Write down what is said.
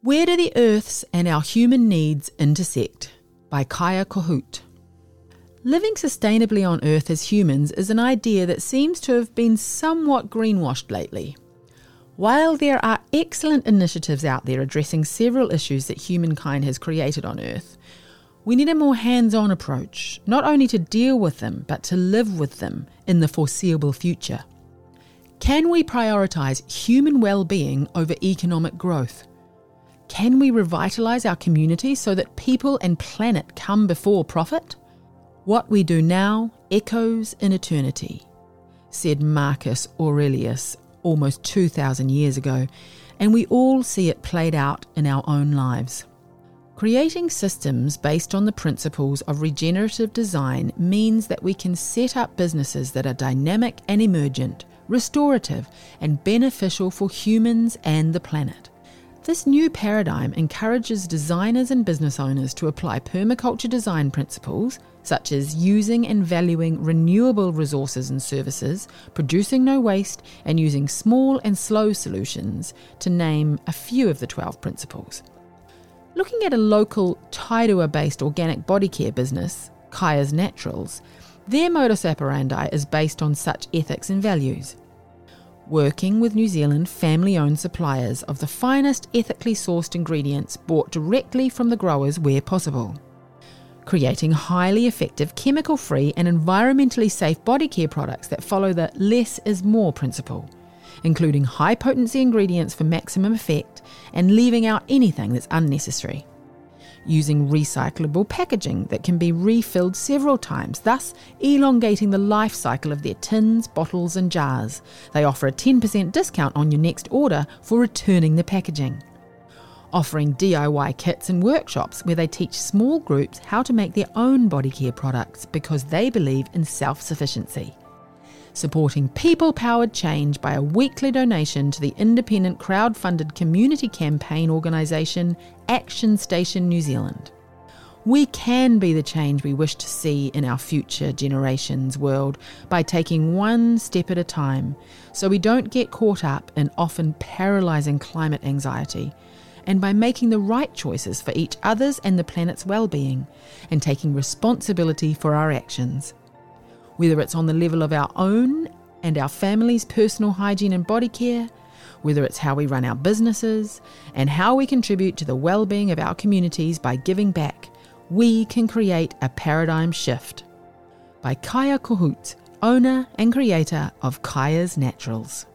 Where do the Earth's and our human needs intersect? By Kaia Kohout. Living sustainably on Earth as humans is an idea that seems to have been somewhat greenwashed lately. While there are excellent initiatives out there addressing several issues that humankind has created on Earth, we need a more hands on approach, not only to deal with them, but to live with them in the foreseeable future. Can we prioritise human well being over economic growth? Can we revitalise our community so that people and planet come before profit? What we do now echoes in eternity, said Marcus Aurelius almost 2,000 years ago, and we all see it played out in our own lives. Creating systems based on the principles of regenerative design means that we can set up businesses that are dynamic and emergent, restorative, and beneficial for humans and the planet. This new paradigm encourages designers and business owners to apply permaculture design principles, such as using and valuing renewable resources and services, producing no waste, and using small and slow solutions, to name a few of the 12 principles. Looking at a local Tairua based organic body care business, Kaia's Naturals, their modus operandi is based on such ethics and values working with New Zealand family owned suppliers of the finest ethically sourced ingredients bought directly from the growers where possible. Creating highly effective, chemical free, and environmentally safe body care products that follow the less is more principle, including high potency ingredients for maximum effect and leaving out anything that's unnecessary using recyclable packaging that can be refilled several times, thus elongating the life cycle of their tins, bottles, and jars. They offer a 10% discount on your next order for returning the packaging. Offering DIY kits and workshops where they teach small groups how to make their own body care products because they believe in self sufficiency supporting people powered change by a weekly donation to the independent crowd funded community campaign organisation Action Station New Zealand. We can be the change we wish to see in our future generations' world by taking one step at a time so we don't get caught up in often paralysing climate anxiety and by making the right choices for each other's and the planet's well-being and taking responsibility for our actions whether it's on the level of our own and our family's personal hygiene and body care, whether it's how we run our businesses, and how we contribute to the well-being of our communities by giving back, we can create a paradigm shift. By Kaia Kohout, owner and creator of Kaia's Naturals.